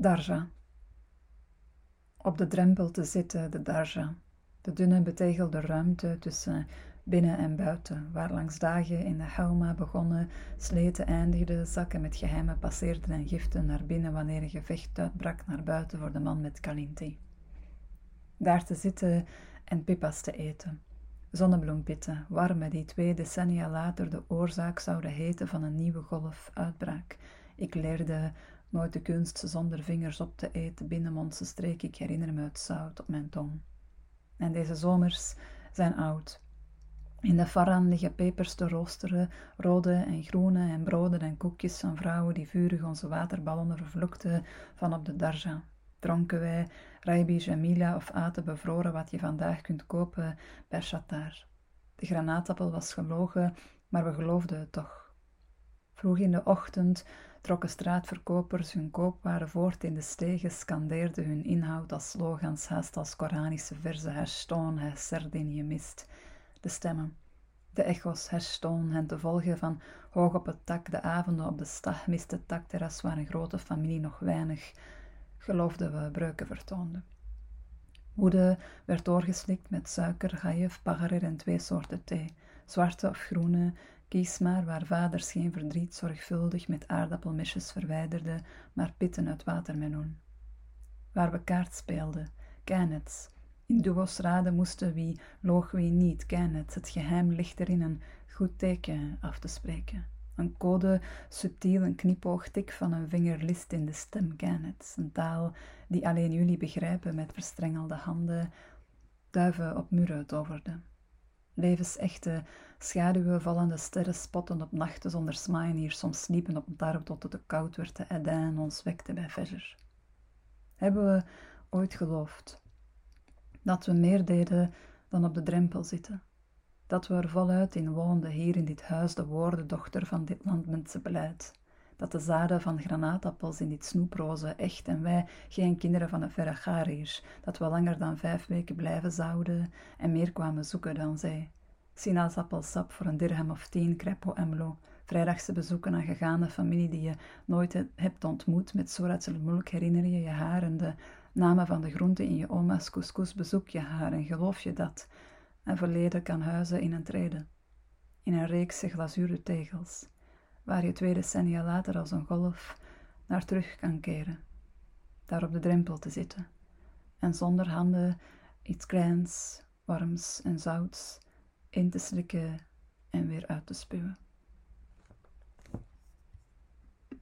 Darja. Op de drempel te zitten, de Darja. De dunne betegelde ruimte tussen binnen en buiten, waar langs dagen in de helma begonnen, sleten eindigden, zakken met geheimen passeerden en giften naar binnen wanneer een gevecht uitbrak naar buiten voor de man met Kalinti. Daar te zitten en pipas te eten. Zonnebloempitten, warme, die twee decennia later de oorzaak zouden heten van een nieuwe golf uitbraak. Ik leerde nooit de kunst zonder vingers op te eten, binnenmondse streek, ik herinner me het zout op mijn tong. En deze zomers zijn oud. In de faran liggen pepers te roosteren, rode en groene en broden en koekjes van vrouwen die vurig onze waterballonnen vervloekten van op de darja. Dronken wij Raibi Jamila of aten bevroren wat je vandaag kunt kopen bij Shatar. De granaatappel was gelogen, maar we geloofden het toch. Vroeg in de ochtend trokken straatverkopers hun koopwaren voort in de stegen, scandeerden hun inhoud als slogans, haast als Koranische verzen, herstoon, serdin je mist. De stemmen, de echo's, herstoon hen te volgen van hoog op het tak, de avonden op de stag, miste takterras waar een grote familie nog weinig geloofde we breuken vertoonde. Woede werd doorgeslikt met suiker, gaïef, pagarer en twee soorten thee, zwarte of groene, Kies maar waar vaders geen verdriet zorgvuldig met aardappelmesjes verwijderde, maar pitten uit watermeloen. Waar we kaart speelden, keinets. In duo's raden moesten wie loog wie niet, keinets. Het geheim ligt erin een goed teken af te spreken. Een code, subtiel een knipoogtik van een vinger list in de stem, keinets. Een taal die alleen jullie begrijpen met verstrengelde handen, duiven op muren toverde levensechte schaduwen vallende sterren spotten op nachten zonder smaaien hier soms sliepen op tarp tot het te koud werd te Edin ons wekte bij Veger. Hebben we ooit geloofd dat we meer deden dan op de drempel zitten? Dat we er voluit in woonden hier in dit huis de woordendochter van dit landmensenbeleid? Dat de zaden van granaatappels in dit snoeprozen echt en wij geen kinderen van een verre dat we langer dan vijf weken blijven zouden en meer kwamen zoeken dan zij. Sinaasappelsap voor een dirham of tien, crepo emlo, vrijdagse bezoeken aan gegaane familie die je nooit hebt ontmoet, met Sorat Mulk herinner je je haar en de namen van de groenten in je oma's couscous bezoek je haar en geloof je dat. En verleden kan huizen in een trede, in een reekse glazuren tegels waar je twee decennia later als een golf naar terug kan keren. Daar op de drempel te zitten en zonder handen iets kleins, warms en zouts in te slikken en weer uit te spuwen.